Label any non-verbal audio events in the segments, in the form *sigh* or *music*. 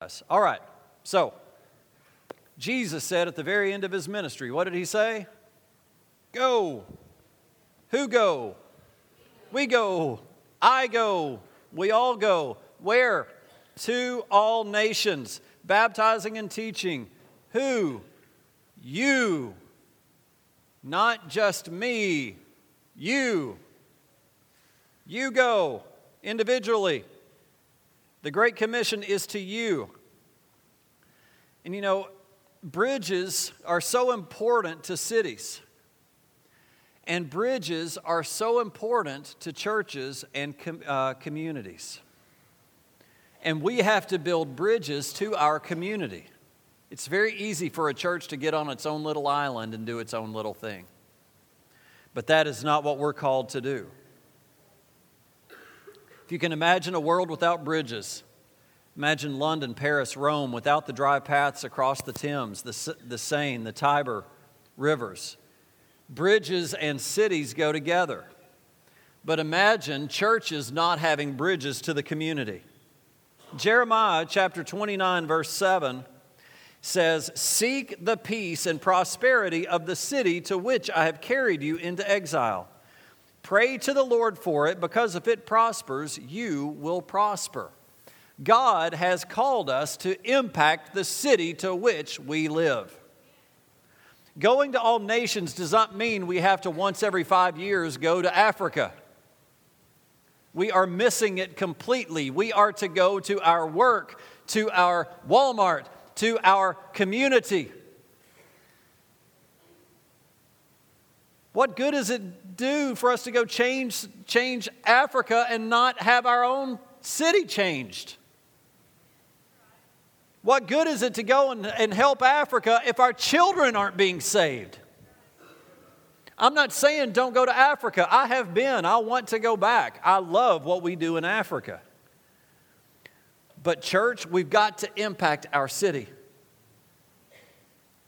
us. All right, so Jesus said at the very end of his ministry, what did he say? Go. Who go? We go. I go. We all go. Where? To all nations, baptizing and teaching. Who? You. Not just me. You. You go individually. The Great Commission is to you. And you know, bridges are so important to cities. And bridges are so important to churches and com- uh, communities. And we have to build bridges to our community. It's very easy for a church to get on its own little island and do its own little thing. But that is not what we're called to do. If you can imagine a world without bridges, imagine London, Paris, Rome without the dry paths across the Thames, the, the Seine, the Tiber rivers. Bridges and cities go together. But imagine churches not having bridges to the community. Jeremiah chapter 29, verse 7 says, Seek the peace and prosperity of the city to which I have carried you into exile. Pray to the Lord for it, because if it prospers, you will prosper. God has called us to impact the city to which we live. Going to all nations does not mean we have to once every five years go to Africa. We are missing it completely. We are to go to our work, to our Walmart, to our community. What good does it do for us to go change, change Africa and not have our own city changed? What good is it to go and, and help Africa if our children aren't being saved? I'm not saying don't go to Africa. I have been. I want to go back. I love what we do in Africa. But, church, we've got to impact our city.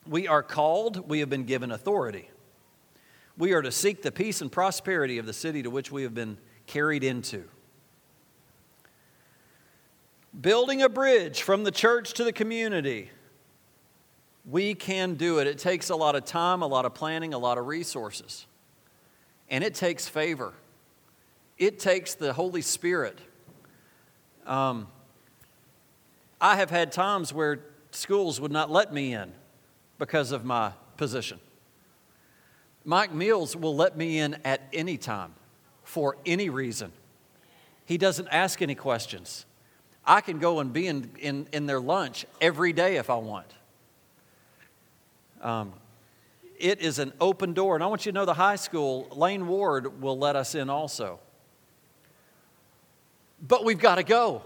We are called, we have been given authority. We are to seek the peace and prosperity of the city to which we have been carried into. Building a bridge from the church to the community. We can do it. It takes a lot of time, a lot of planning, a lot of resources. And it takes favor. It takes the Holy Spirit. Um, I have had times where schools would not let me in because of my position. Mike Mills will let me in at any time for any reason. He doesn't ask any questions. I can go and be in, in, in their lunch every day if I want. Um, it is an open door. And I want you to know the high school, Lane Ward will let us in also. But we've got to go.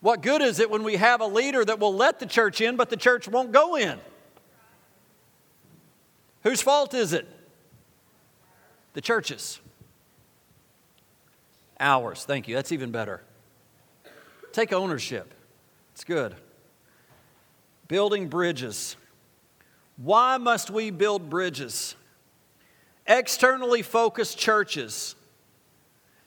What good is it when we have a leader that will let the church in, but the church won't go in? Whose fault is it? The church's. Ours. Thank you. That's even better. Take ownership. It's good. Building bridges. Why must we build bridges? Externally focused churches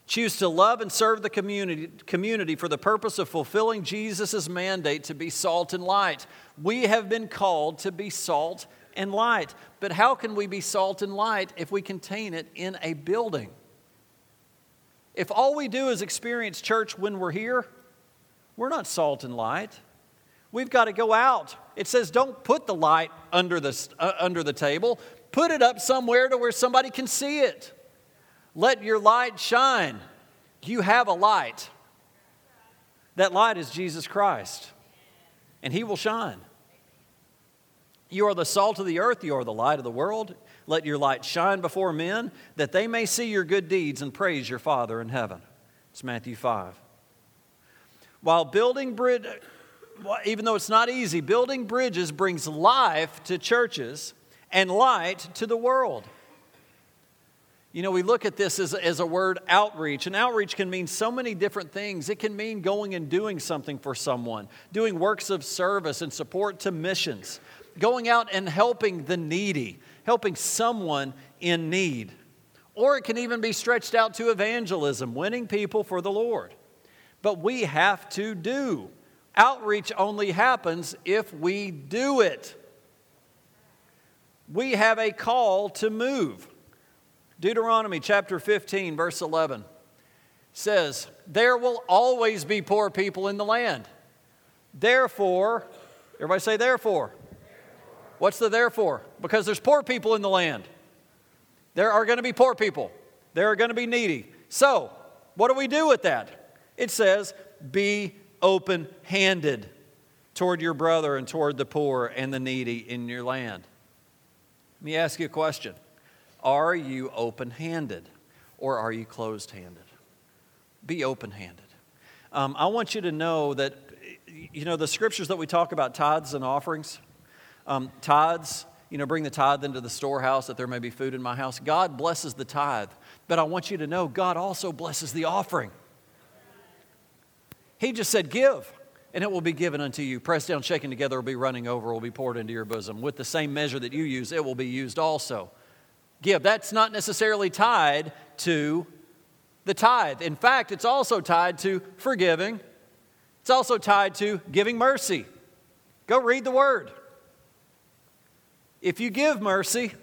choose to love and serve the community, community for the purpose of fulfilling Jesus' mandate to be salt and light. We have been called to be salt and light. But how can we be salt and light if we contain it in a building? If all we do is experience church when we're here, we're not salt and light. We've got to go out. It says don't put the light under the, uh, under the table, put it up somewhere to where somebody can see it. Let your light shine. You have a light. That light is Jesus Christ, and He will shine. You are the salt of the earth, you are the light of the world. Let your light shine before men, that they may see your good deeds and praise your Father in heaven. It's Matthew 5. While building bridge, even though it's not easy, building bridges brings life to churches and light to the world. You know, we look at this as, as a word outreach, and outreach can mean so many different things. It can mean going and doing something for someone, doing works of service and support to missions going out and helping the needy, helping someone in need. Or it can even be stretched out to evangelism, winning people for the Lord. But we have to do. Outreach only happens if we do it. We have a call to move. Deuteronomy chapter 15, verse 11 says, There will always be poor people in the land. Therefore, everybody say, therefore. What's the therefore? Because there's poor people in the land. There are going to be poor people, there are going to be needy. So, what do we do with that? It says, Be open handed toward your brother and toward the poor and the needy in your land. Let me ask you a question Are you open handed or are you closed handed? Be open handed. Um, I want you to know that, you know, the scriptures that we talk about tithes and offerings, um, tithes, you know, bring the tithe into the storehouse that there may be food in my house. God blesses the tithe, but I want you to know God also blesses the offering. He just said, Give, and it will be given unto you. Pressed down, shaken together, will be running over, will be poured into your bosom. With the same measure that you use, it will be used also. Give. That's not necessarily tied to the tithe. In fact, it's also tied to forgiving, it's also tied to giving mercy. Go read the word. If you give mercy,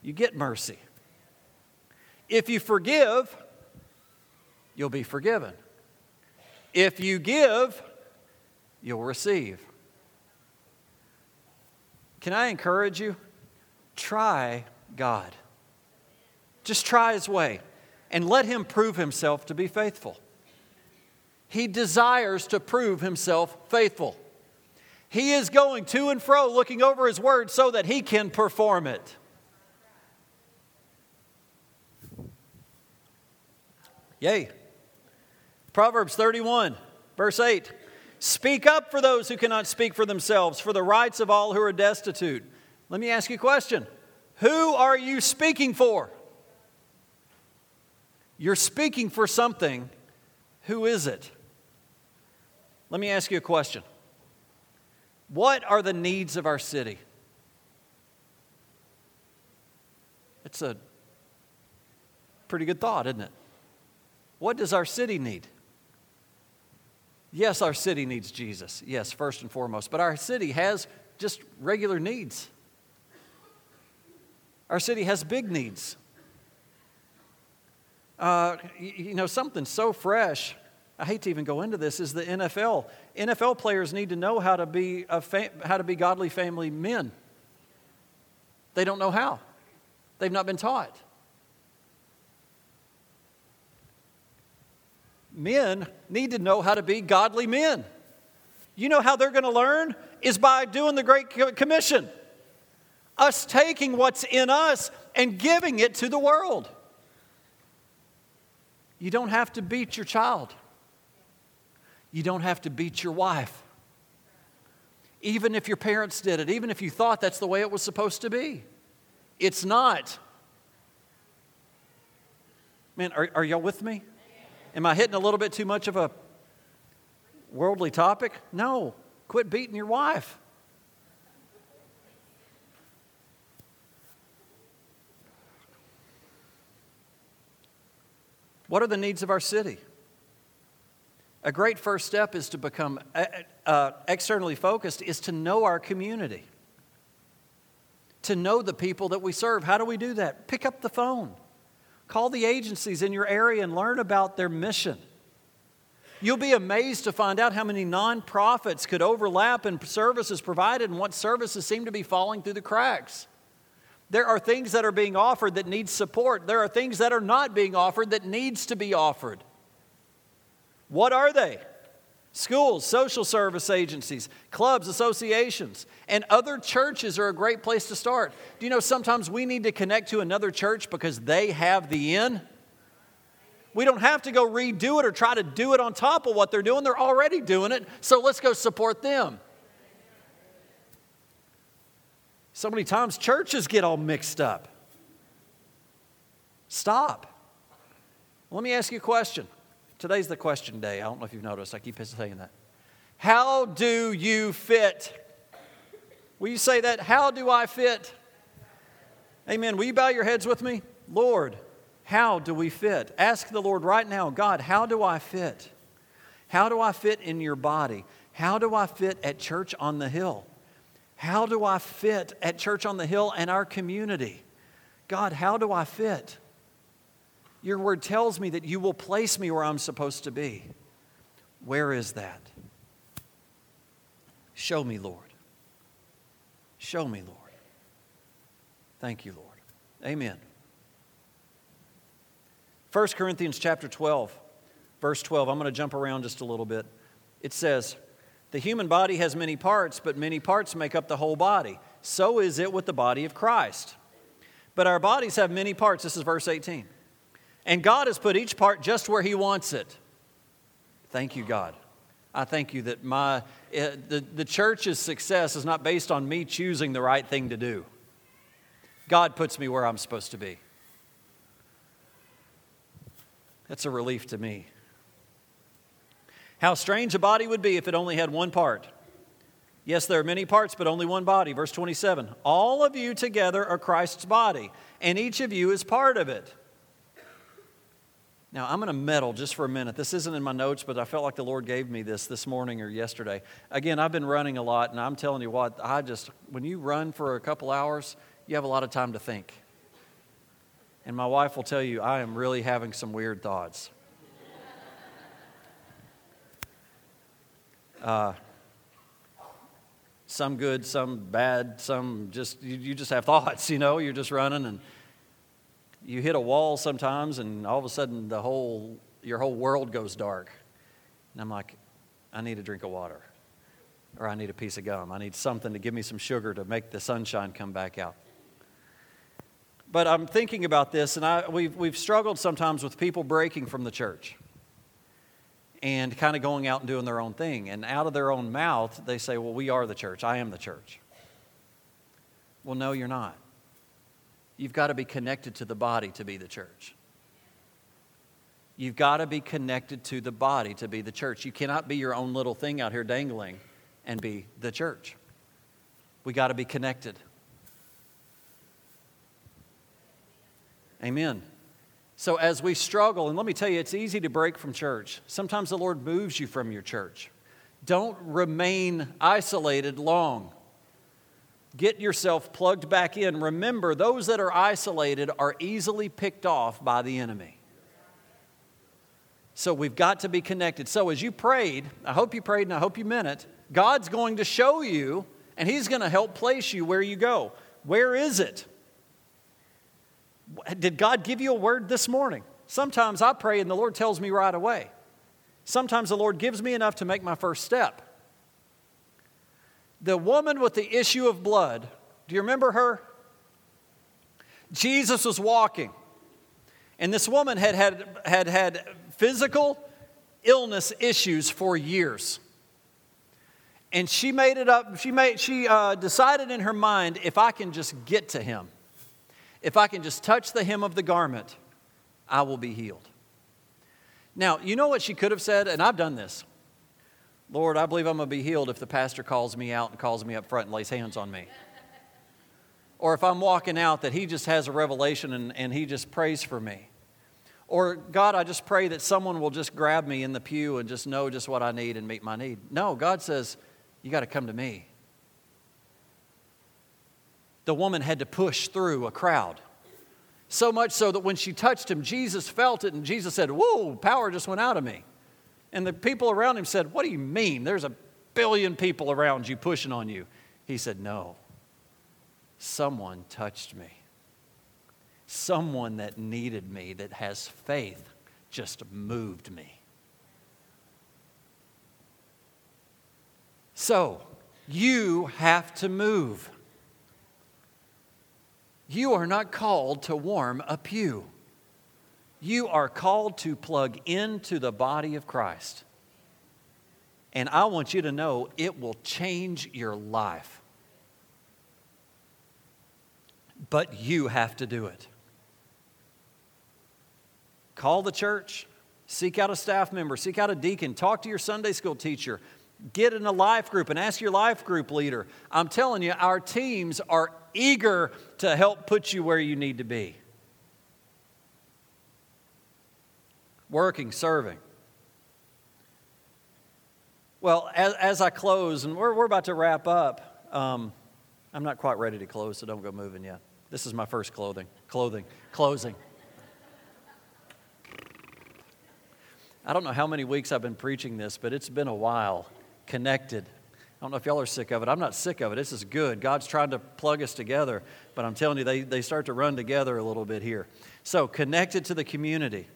you get mercy. If you forgive, you'll be forgiven. If you give, you'll receive. Can I encourage you? Try God. Just try His way and let Him prove Himself to be faithful. He desires to prove Himself faithful. He is going to and fro looking over His word so that He can perform it. Yay. Proverbs 31, verse 8 Speak up for those who cannot speak for themselves, for the rights of all who are destitute. Let me ask you a question Who are you speaking for? You're speaking for something. Who is it? Let me ask you a question. What are the needs of our city? It's a pretty good thought, isn't it? What does our city need? Yes, our city needs Jesus. Yes, first and foremost. But our city has just regular needs. Our city has big needs. Uh, you know, something so fresh, I hate to even go into this, is the NFL. NFL players need to know how to be, a fa- how to be godly family men. They don't know how, they've not been taught. men need to know how to be godly men. You know how they're going to learn? Is by doing the Great Commission. Us taking what's in us and giving it to the world. You don't have to beat your child. You don't have to beat your wife. Even if your parents did it, even if you thought that's the way it was supposed to be. It's not. Man, are, are y'all with me? Am I hitting a little bit too much of a worldly topic? No. Quit beating your wife. What are the needs of our city? A great first step is to become uh, uh externally focused, is to know our community, to know the people that we serve. How do we do that? Pick up the phone. Call the agencies in your area and learn about their mission. You'll be amazed to find out how many nonprofits could overlap in services provided and what services seem to be falling through the cracks. There are things that are being offered that need support. There are things that are not being offered that needs to be offered. What are they? Schools, social service agencies, clubs, associations, and other churches are a great place to start. Do you know sometimes we need to connect to another church because they have the in? We don't have to go redo it or try to do it on top of what they're doing. They're already doing it, so let's go support them. So many times churches get all mixed up. Stop. Let me ask you a question. Today's the question day. I don't know if you've noticed. I keep saying that. How do you fit? Will you say that? How do I fit? Amen. Will you bow your heads with me? Lord, how do we fit? Ask the Lord right now, God, how do I fit? How do I fit in your body? How do I fit at church on the hill? How do I fit at church on the hill and our community? God, how do I fit? Your word tells me that you will place me where I'm supposed to be. Where is that? Show me, Lord. Show me, Lord. Thank you, Lord. Amen. 1 Corinthians chapter 12, verse 12. I'm going to jump around just a little bit. It says, The human body has many parts, but many parts make up the whole body. So is it with the body of Christ. But our bodies have many parts. This is verse 18. And God has put each part just where He wants it. Thank you, God. I thank you that my, eh, the, the church's success is not based on me choosing the right thing to do. God puts me where I'm supposed to be. That's a relief to me. How strange a body would be if it only had one part. Yes, there are many parts, but only one body. Verse 27 All of you together are Christ's body, and each of you is part of it. Now, I'm going to meddle just for a minute. This isn't in my notes, but I felt like the Lord gave me this this morning or yesterday. Again, I've been running a lot, and I'm telling you what, I just, when you run for a couple hours, you have a lot of time to think. And my wife will tell you, I am really having some weird thoughts. Uh, some good, some bad, some just, you, you just have thoughts, *laughs* you know, you're just running and you hit a wall sometimes and all of a sudden the whole your whole world goes dark. And i'm like i need a drink of water or i need a piece of gum. I need something to give me some sugar to make the sunshine come back out. But i'm thinking about this and I, we've, we've struggled sometimes with people breaking from the church and kind of going out and doing their own thing. And out of their own mouth they say well we are the church. I am the church. Well no you're not You've got to be connected to the body to be the church. You've got to be connected to the body to be the church. You cannot be your own little thing out here dangling and be the church. We got to be connected. Amen. So, as we struggle, and let me tell you, it's easy to break from church. Sometimes the Lord moves you from your church. Don't remain isolated long. Get yourself plugged back in. Remember, those that are isolated are easily picked off by the enemy. So we've got to be connected. So as you prayed, I hope you prayed and I hope you meant it, God's going to show you and He's going to help place you where you go. Where is it? Did God give you a word this morning? Sometimes I pray and the Lord tells me right away. Sometimes the Lord gives me enough to make my first step the woman with the issue of blood, do you remember her? Jesus was walking, and this woman had had, had, had physical illness issues for years. And she made it up, she, made, she uh, decided in her mind if I can just get to him, if I can just touch the hem of the garment, I will be healed. Now, you know what she could have said, and I've done this. Lord, I believe I'm going to be healed if the pastor calls me out and calls me up front and lays hands on me. Or if I'm walking out, that he just has a revelation and, and he just prays for me. Or, God, I just pray that someone will just grab me in the pew and just know just what I need and meet my need. No, God says, you got to come to me. The woman had to push through a crowd. So much so that when she touched him, Jesus felt it and Jesus said, Whoa, power just went out of me. And the people around him said, What do you mean? There's a billion people around you pushing on you. He said, No. Someone touched me. Someone that needed me, that has faith, just moved me. So, you have to move. You are not called to warm a pew. You are called to plug into the body of Christ. And I want you to know it will change your life. But you have to do it. Call the church, seek out a staff member, seek out a deacon, talk to your Sunday school teacher, get in a life group and ask your life group leader. I'm telling you, our teams are eager to help put you where you need to be. Working, serving. Well, as, as I close, and we're, we're about to wrap up, um, I'm not quite ready to close, so don't go moving yet. This is my first clothing, clothing, closing. I don't know how many weeks I've been preaching this, but it's been a while. Connected. I don't know if y'all are sick of it. I'm not sick of it. This is good. God's trying to plug us together, but I'm telling you, they, they start to run together a little bit here. So, connected to the community.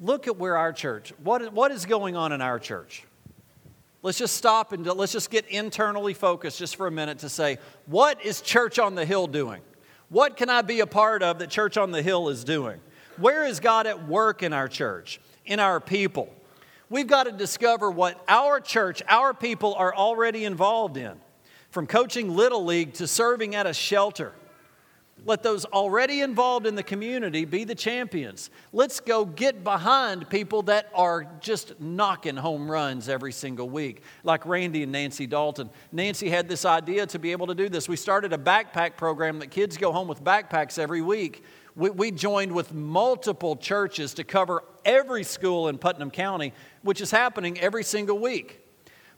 Look at where our church, what, what is going on in our church? Let's just stop and let's just get internally focused just for a minute to say, what is Church on the Hill doing? What can I be a part of that Church on the Hill is doing? Where is God at work in our church, in our people? We've got to discover what our church, our people are already involved in, from coaching Little League to serving at a shelter let those already involved in the community be the champions. Let's go get behind people that are just knocking home runs every single week, like Randy and Nancy Dalton. Nancy had this idea to be able to do this. We started a backpack program that kids go home with backpacks every week. We, we joined with multiple churches to cover every school in Putnam County, which is happening every single week.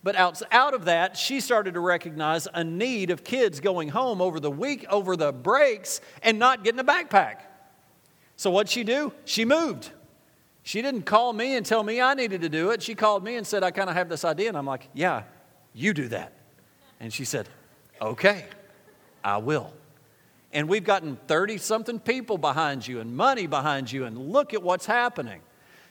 But out, out of that, she started to recognize a need of kids going home over the week, over the breaks, and not getting a backpack. So what'd she do? She moved. She didn't call me and tell me I needed to do it. She called me and said, I kind of have this idea. And I'm like, Yeah, you do that. And she said, Okay, I will. And we've gotten 30 something people behind you and money behind you, and look at what's happening.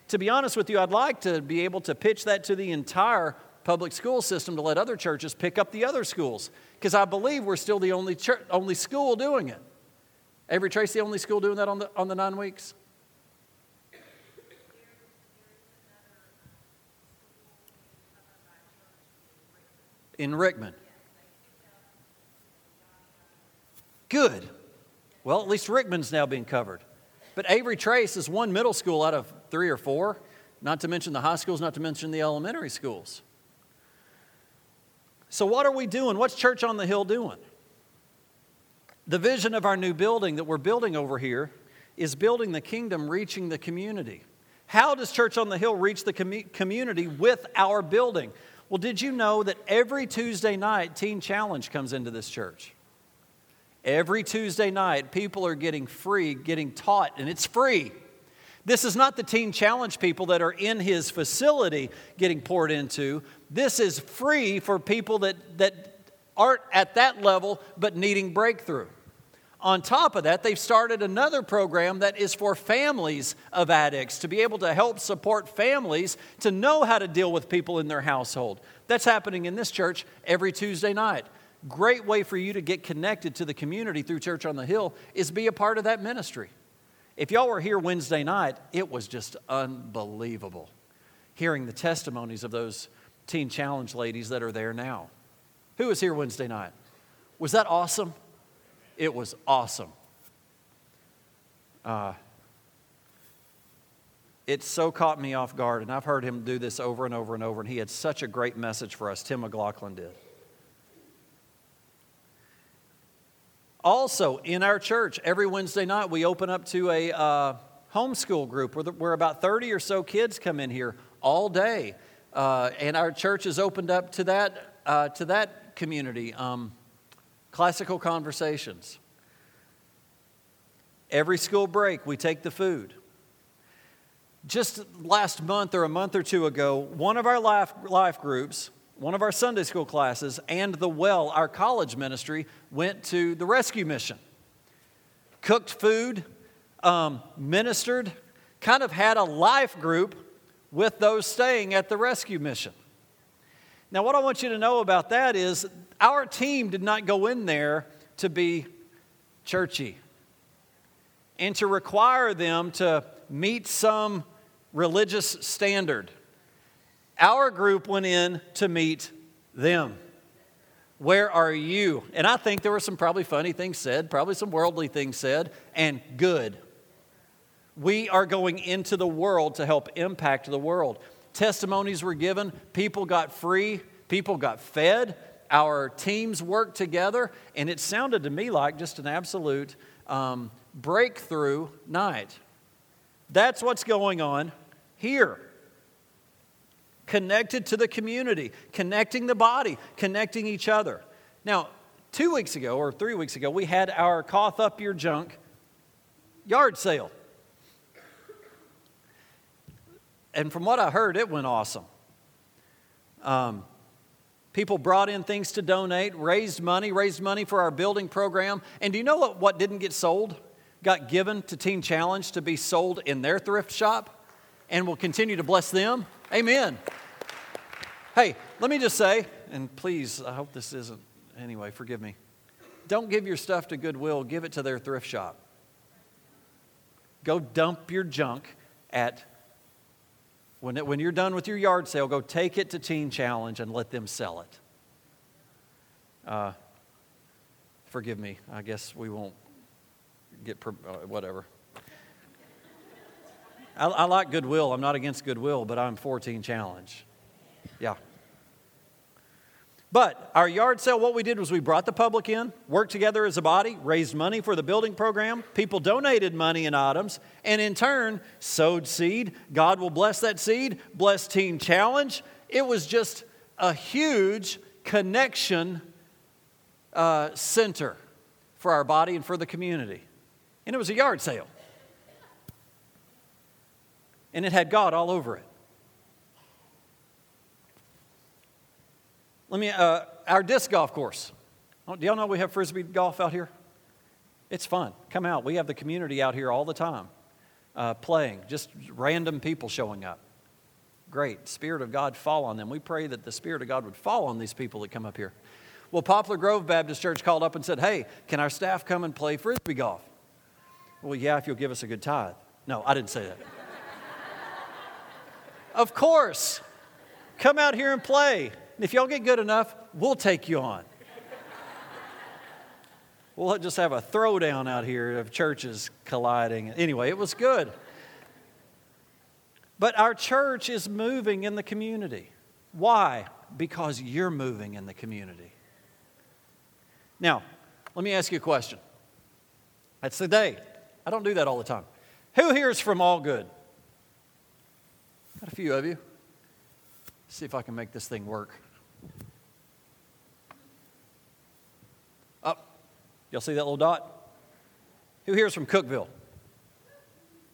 To be honest with you, I'd like to be able to pitch that to the entire public school system to let other churches pick up the other schools because I believe we're still the only, church, only school doing it. Avery Trace, the only school doing that on the, on the nine weeks? In Rickman. Good. Well, at least Rickman's now being covered. But Avery Trace is one middle school out of three or four, not to mention the high schools, not to mention the elementary schools. So, what are we doing? What's Church on the Hill doing? The vision of our new building that we're building over here is building the kingdom, reaching the community. How does Church on the Hill reach the com- community with our building? Well, did you know that every Tuesday night, Teen Challenge comes into this church? Every Tuesday night, people are getting free, getting taught, and it's free. This is not the Teen Challenge people that are in his facility getting poured into. This is free for people that, that aren't at that level but needing breakthrough. On top of that, they've started another program that is for families of addicts to be able to help support families to know how to deal with people in their household. That's happening in this church every Tuesday night. Great way for you to get connected to the community through Church on the Hill is be a part of that ministry. If y'all were here Wednesday night, it was just unbelievable hearing the testimonies of those Teen Challenge ladies that are there now. Who was here Wednesday night? Was that awesome? It was awesome. Uh, it so caught me off guard, and I've heard him do this over and over and over, and he had such a great message for us. Tim McLaughlin did. Also, in our church, every Wednesday night, we open up to a uh, homeschool group where, the, where about 30 or so kids come in here all day. Uh, and our church is opened up to that, uh, to that community. Um, classical conversations. Every school break, we take the food. Just last month or a month or two ago, one of our life, life groups one of our Sunday school classes, and the Well, our college ministry, went to the rescue mission. Cooked food, um, ministered, kind of had a life group with those staying at the rescue mission. Now, what I want you to know about that is our team did not go in there to be churchy and to require them to meet some religious standard. Our group went in to meet them. Where are you? And I think there were some probably funny things said, probably some worldly things said, and good. We are going into the world to help impact the world. Testimonies were given, people got free, people got fed, our teams worked together, and it sounded to me like just an absolute um, breakthrough night. That's what's going on here. Connected to the community, connecting the body, connecting each other. Now, two weeks ago or three weeks ago, we had our Cough Up Your Junk yard sale. And from what I heard, it went awesome. Um, people brought in things to donate, raised money, raised money for our building program. And do you know what, what didn't get sold? Got given to Teen Challenge to be sold in their thrift shop and will continue to bless them. Amen. Hey, let me just say, and please, I hope this isn't, anyway, forgive me. Don't give your stuff to Goodwill, give it to their thrift shop. Go dump your junk at when, it, when you're done with your yard sale, go take it to Teen Challenge and let them sell it. Uh, forgive me. I guess we won't get, uh, whatever. I, I like Goodwill. I'm not against Goodwill, but I'm for Teen Challenge. Yeah. But our yard sale, what we did was we brought the public in, worked together as a body, raised money for the building program. People donated money and items, and in turn, sowed seed. God will bless that seed, bless Teen Challenge. It was just a huge connection uh, center for our body and for the community. And it was a yard sale. And it had God all over it. Let me, uh, our disc golf course. Oh, do y'all know we have frisbee golf out here? It's fun. Come out. We have the community out here all the time uh, playing, just random people showing up. Great. Spirit of God fall on them. We pray that the Spirit of God would fall on these people that come up here. Well, Poplar Grove Baptist Church called up and said, Hey, can our staff come and play frisbee golf? Well, yeah, if you'll give us a good tithe. No, I didn't say that. *laughs* of course. Come out here and play. And if y'all get good enough, we'll take you on. we'll just have a throwdown out here of churches colliding. Anyway, it was good. But our church is moving in the community. Why? Because you're moving in the community. Now, let me ask you a question. That's the day. I don't do that all the time. Who here is from Algood? Got a few of you. see if I can make this thing work. Up. Oh, y'all see that little dot? Who here's from Cookeville?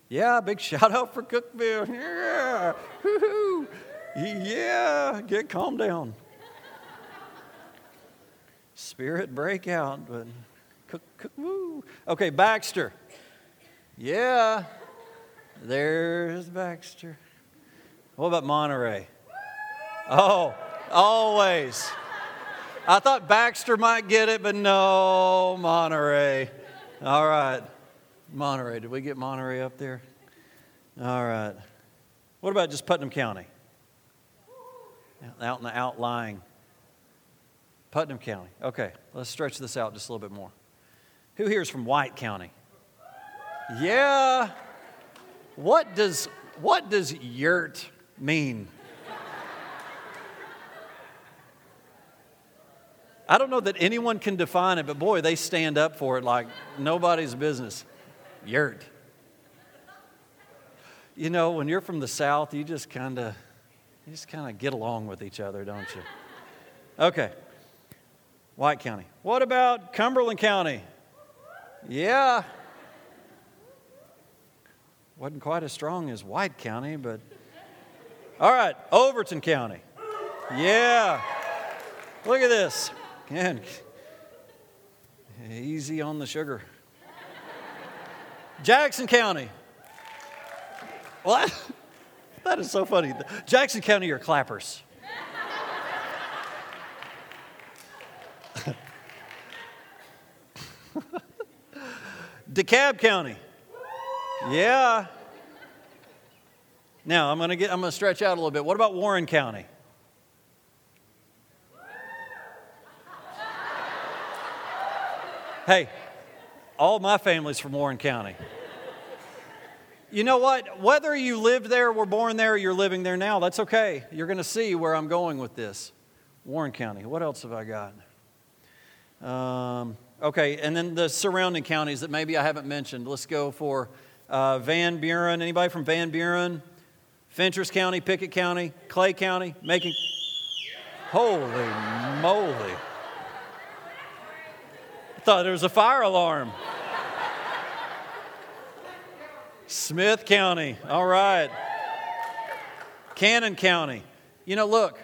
Yeah, big *laughs* shout out for Cookeville. Yeah. Woo-hoo. Yeah, get calm down. Spirit breakout, but cook, cook, woo. Okay, Baxter. Yeah, there's Baxter. What about Monterey? Oh, always. I thought Baxter might get it, but no, Monterey. All right. Monterey. Did we get Monterey up there? All right. What about just Putnam County? Out in the outlying. Putnam County. Okay, let's stretch this out just a little bit more. Who here is from White County? Yeah. What does what does yurt mean? I don't know that anyone can define it, but boy, they stand up for it like nobody's business. Yurt. You know, when you're from the South, you just kind of you just kind of get along with each other, don't you? Okay. White County. What about Cumberland County? Yeah. Wasn't quite as strong as White County, but all right, Overton County. Yeah. Look at this. Again, easy on the sugar. Jackson County. Well, that, that is so funny. Jackson County are clappers. DeKalb County. Yeah. Now I'm gonna get I'm gonna stretch out a little bit. What about Warren County? Hey, all my family's from Warren County. You know what? Whether you lived there, were born there, you're living there now, that's okay. You're going to see where I'm going with this. Warren County. What else have I got? Um, okay, and then the surrounding counties that maybe I haven't mentioned. Let's go for uh, Van Buren. Anybody from Van Buren? Fentress County, Pickett County, Clay County, Macon. Holy moly. Thought there was a fire alarm. Smith County, all right. Cannon County. You know, look,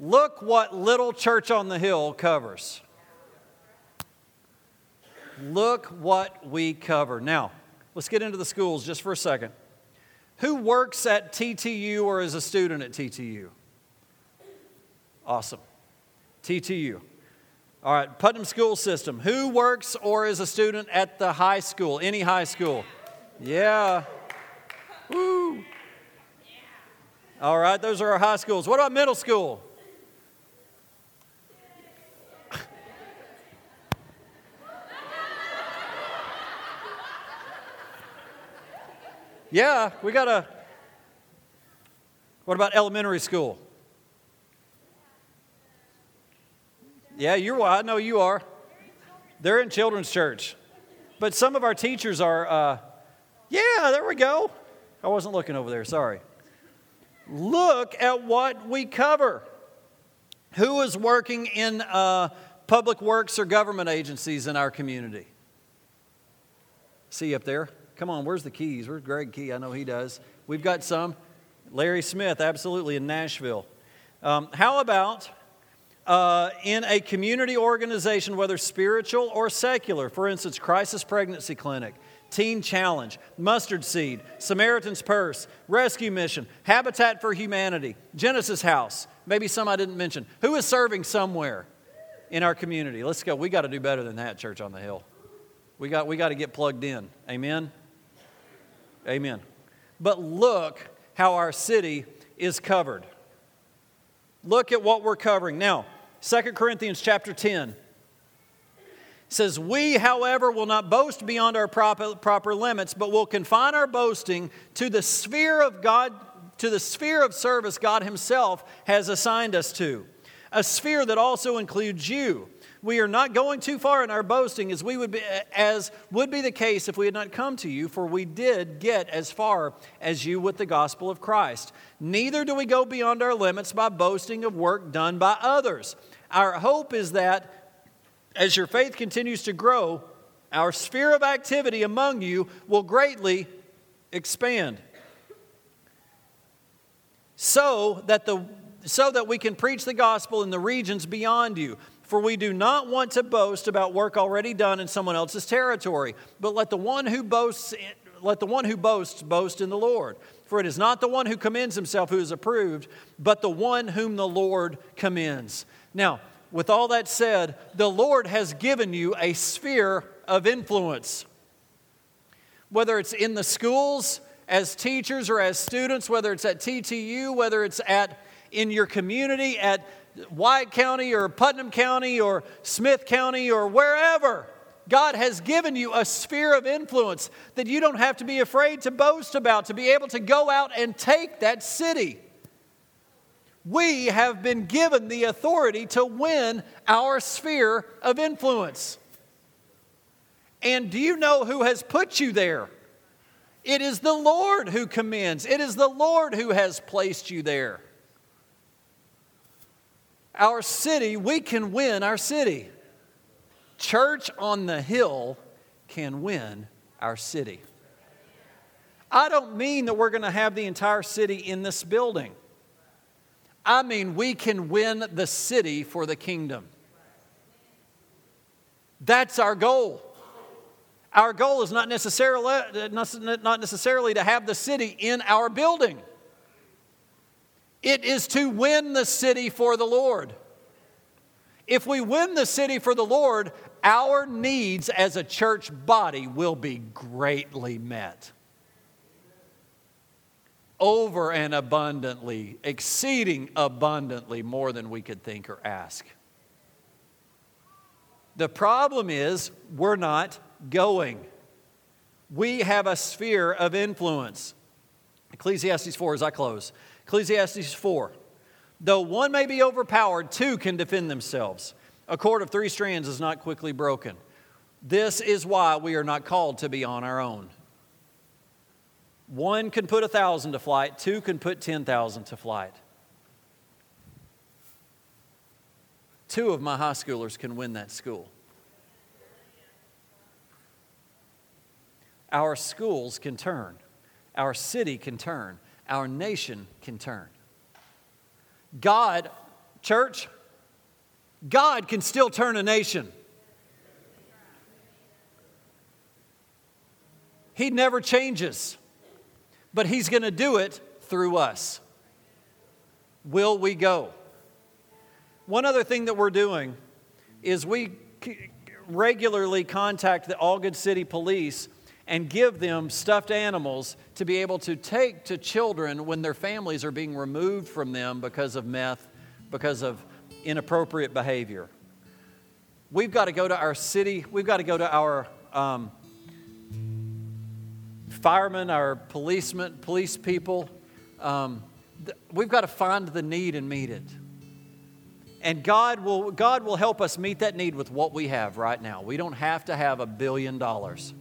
look what Little Church on the Hill covers. Look what we cover. Now, let's get into the schools just for a second. Who works at TTU or is a student at TTU? Awesome. TTU. All right, Putnam School System. Who works or is a student at the high school, any high school? Yeah. Woo. All right, those are our high schools. What about middle school? *laughs* yeah, we got a. What about elementary school? Yeah, you're. I know you are. They're in children's church, but some of our teachers are. Uh, yeah, there we go. I wasn't looking over there, sorry. Look at what we cover. Who is working in uh, public works or government agencies in our community? See up there? Come on, where's the keys? Where's Greg Key? I know he does. We've got some. Larry Smith, absolutely, in Nashville. Um, how about uh, in a community organization, whether spiritual or secular? For instance, Crisis Pregnancy Clinic, Teen Challenge, Mustard Seed, Samaritan's Purse, Rescue Mission, Habitat for Humanity, Genesis House, maybe some I didn't mention. Who is serving somewhere in our community? Let's go. We got to do better than that, Church on the Hill. We got, we got to get plugged in. Amen? Amen. But look how our city is covered. Look at what we're covering. Now, 2 Corinthians chapter 10 says, We, however, will not boast beyond our proper, proper limits, but will confine our boasting to the sphere of God, to the sphere of service God Himself has assigned us to, a sphere that also includes you. We are not going too far in our boasting as we would be, as would be the case if we had not come to you, for we did get as far as you with the gospel of Christ. Neither do we go beyond our limits by boasting of work done by others. Our hope is that as your faith continues to grow, our sphere of activity among you will greatly expand. So that, the, so that we can preach the gospel in the regions beyond you. For we do not want to boast about work already done in someone else's territory, but let the one who boasts let the one who boasts boast in the Lord. For it is not the one who commends himself who is approved, but the one whom the Lord commends. Now, with all that said, the Lord has given you a sphere of influence. Whether it's in the schools, as teachers or as students, whether it's at TTU, whether it's at in your community at White County or Putnam County or Smith County or wherever. God has given you a sphere of influence that you don't have to be afraid to boast about, to be able to go out and take that city we have been given the authority to win our sphere of influence. And do you know who has put you there? It is the Lord who commends, it is the Lord who has placed you there. Our city, we can win our city. Church on the Hill can win our city. I don't mean that we're going to have the entire city in this building. I mean, we can win the city for the kingdom. That's our goal. Our goal is not necessarily, not necessarily to have the city in our building, it is to win the city for the Lord. If we win the city for the Lord, our needs as a church body will be greatly met over and abundantly, exceeding abundantly more than we could think or ask. The problem is we're not going. We have a sphere of influence. Ecclesiastes 4 as I close. Ecclesiastes 4. Though one may be overpowered, two can defend themselves. A cord of three strands is not quickly broken. This is why we are not called to be on our own. One can put a thousand to flight, two can put 10,000 to flight. Two of my high schoolers can win that school. Our schools can turn, our city can turn, our nation can turn. God, church, God can still turn a nation. He never changes, but He's going to do it through us. Will we go? One other thing that we're doing is we regularly contact the Algood City Police and give them stuffed animals to be able to take to children when their families are being removed from them because of meth, because of inappropriate behavior. We've got to go to our city, we've got to go to our um, firemen, our policemen, police people. Um, th- we've got to find the need and meet it. And God will, God will help us meet that need with what we have right now. We don't have to have a billion dollars.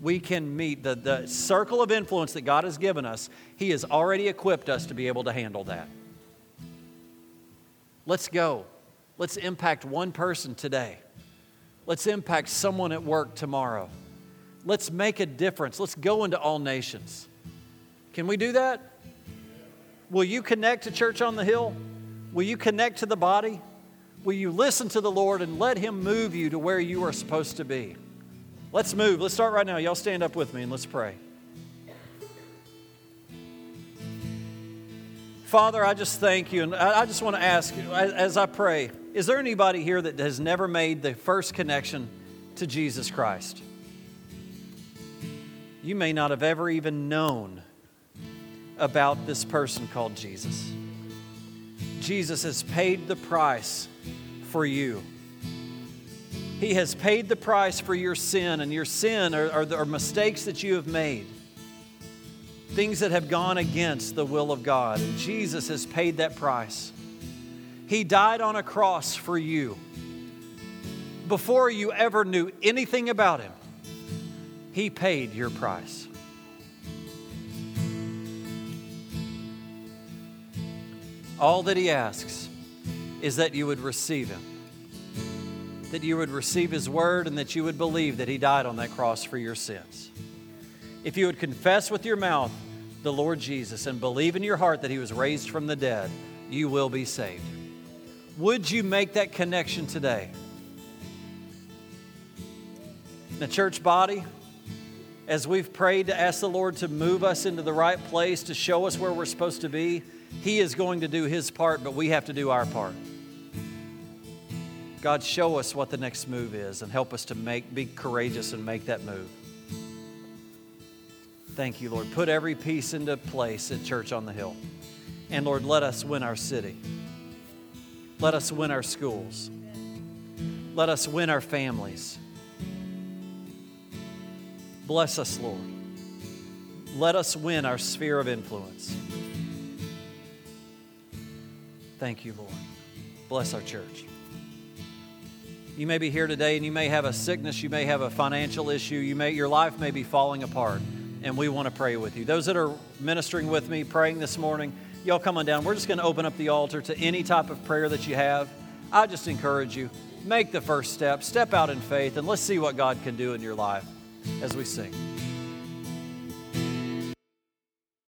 We can meet the, the circle of influence that God has given us. He has already equipped us to be able to handle that. Let's go. Let's impact one person today. Let's impact someone at work tomorrow. Let's make a difference. Let's go into all nations. Can we do that? Will you connect to Church on the Hill? Will you connect to the body? Will you listen to the Lord and let Him move you to where you are supposed to be? Let's move. Let's start right now. Y'all stand up with me and let's pray. Father, I just thank you. And I just want to ask, you as I pray, is there anybody here that has never made the first connection to Jesus Christ? You may not have ever even known about this person called Jesus. Jesus has paid the price for you. He has paid the price for your sin, and your sin are, are, are mistakes that you have made, things that have gone against the will of God. And Jesus has paid that price. He died on a cross for you. Before you ever knew anything about Him, He paid your price. All that He asks is that you would receive Him, that you would receive His word, and that you would believe that He died on that cross for your sins. If you would confess with your mouth the Lord Jesus and believe in your heart that He was raised from the dead, you will be saved. Would you make that connection today? The church body, as we've prayed to ask the Lord to move us into the right place, to show us where we're supposed to be, He is going to do His part, but we have to do our part. God, show us what the next move is and help us to make, be courageous and make that move. Thank you, Lord. Put every piece into place at Church on the Hill. And Lord, let us win our city. Let us win our schools. Let us win our families. Bless us, Lord. Let us win our sphere of influence. Thank you, Lord. Bless our church. You may be here today and you may have a sickness, you may have a financial issue, you may your life may be falling apart, and we want to pray with you. Those that are ministering with me, praying this morning, y'all come on down. We're just going to open up the altar to any type of prayer that you have. I just encourage you, make the first step, step out in faith, and let's see what God can do in your life as we sing.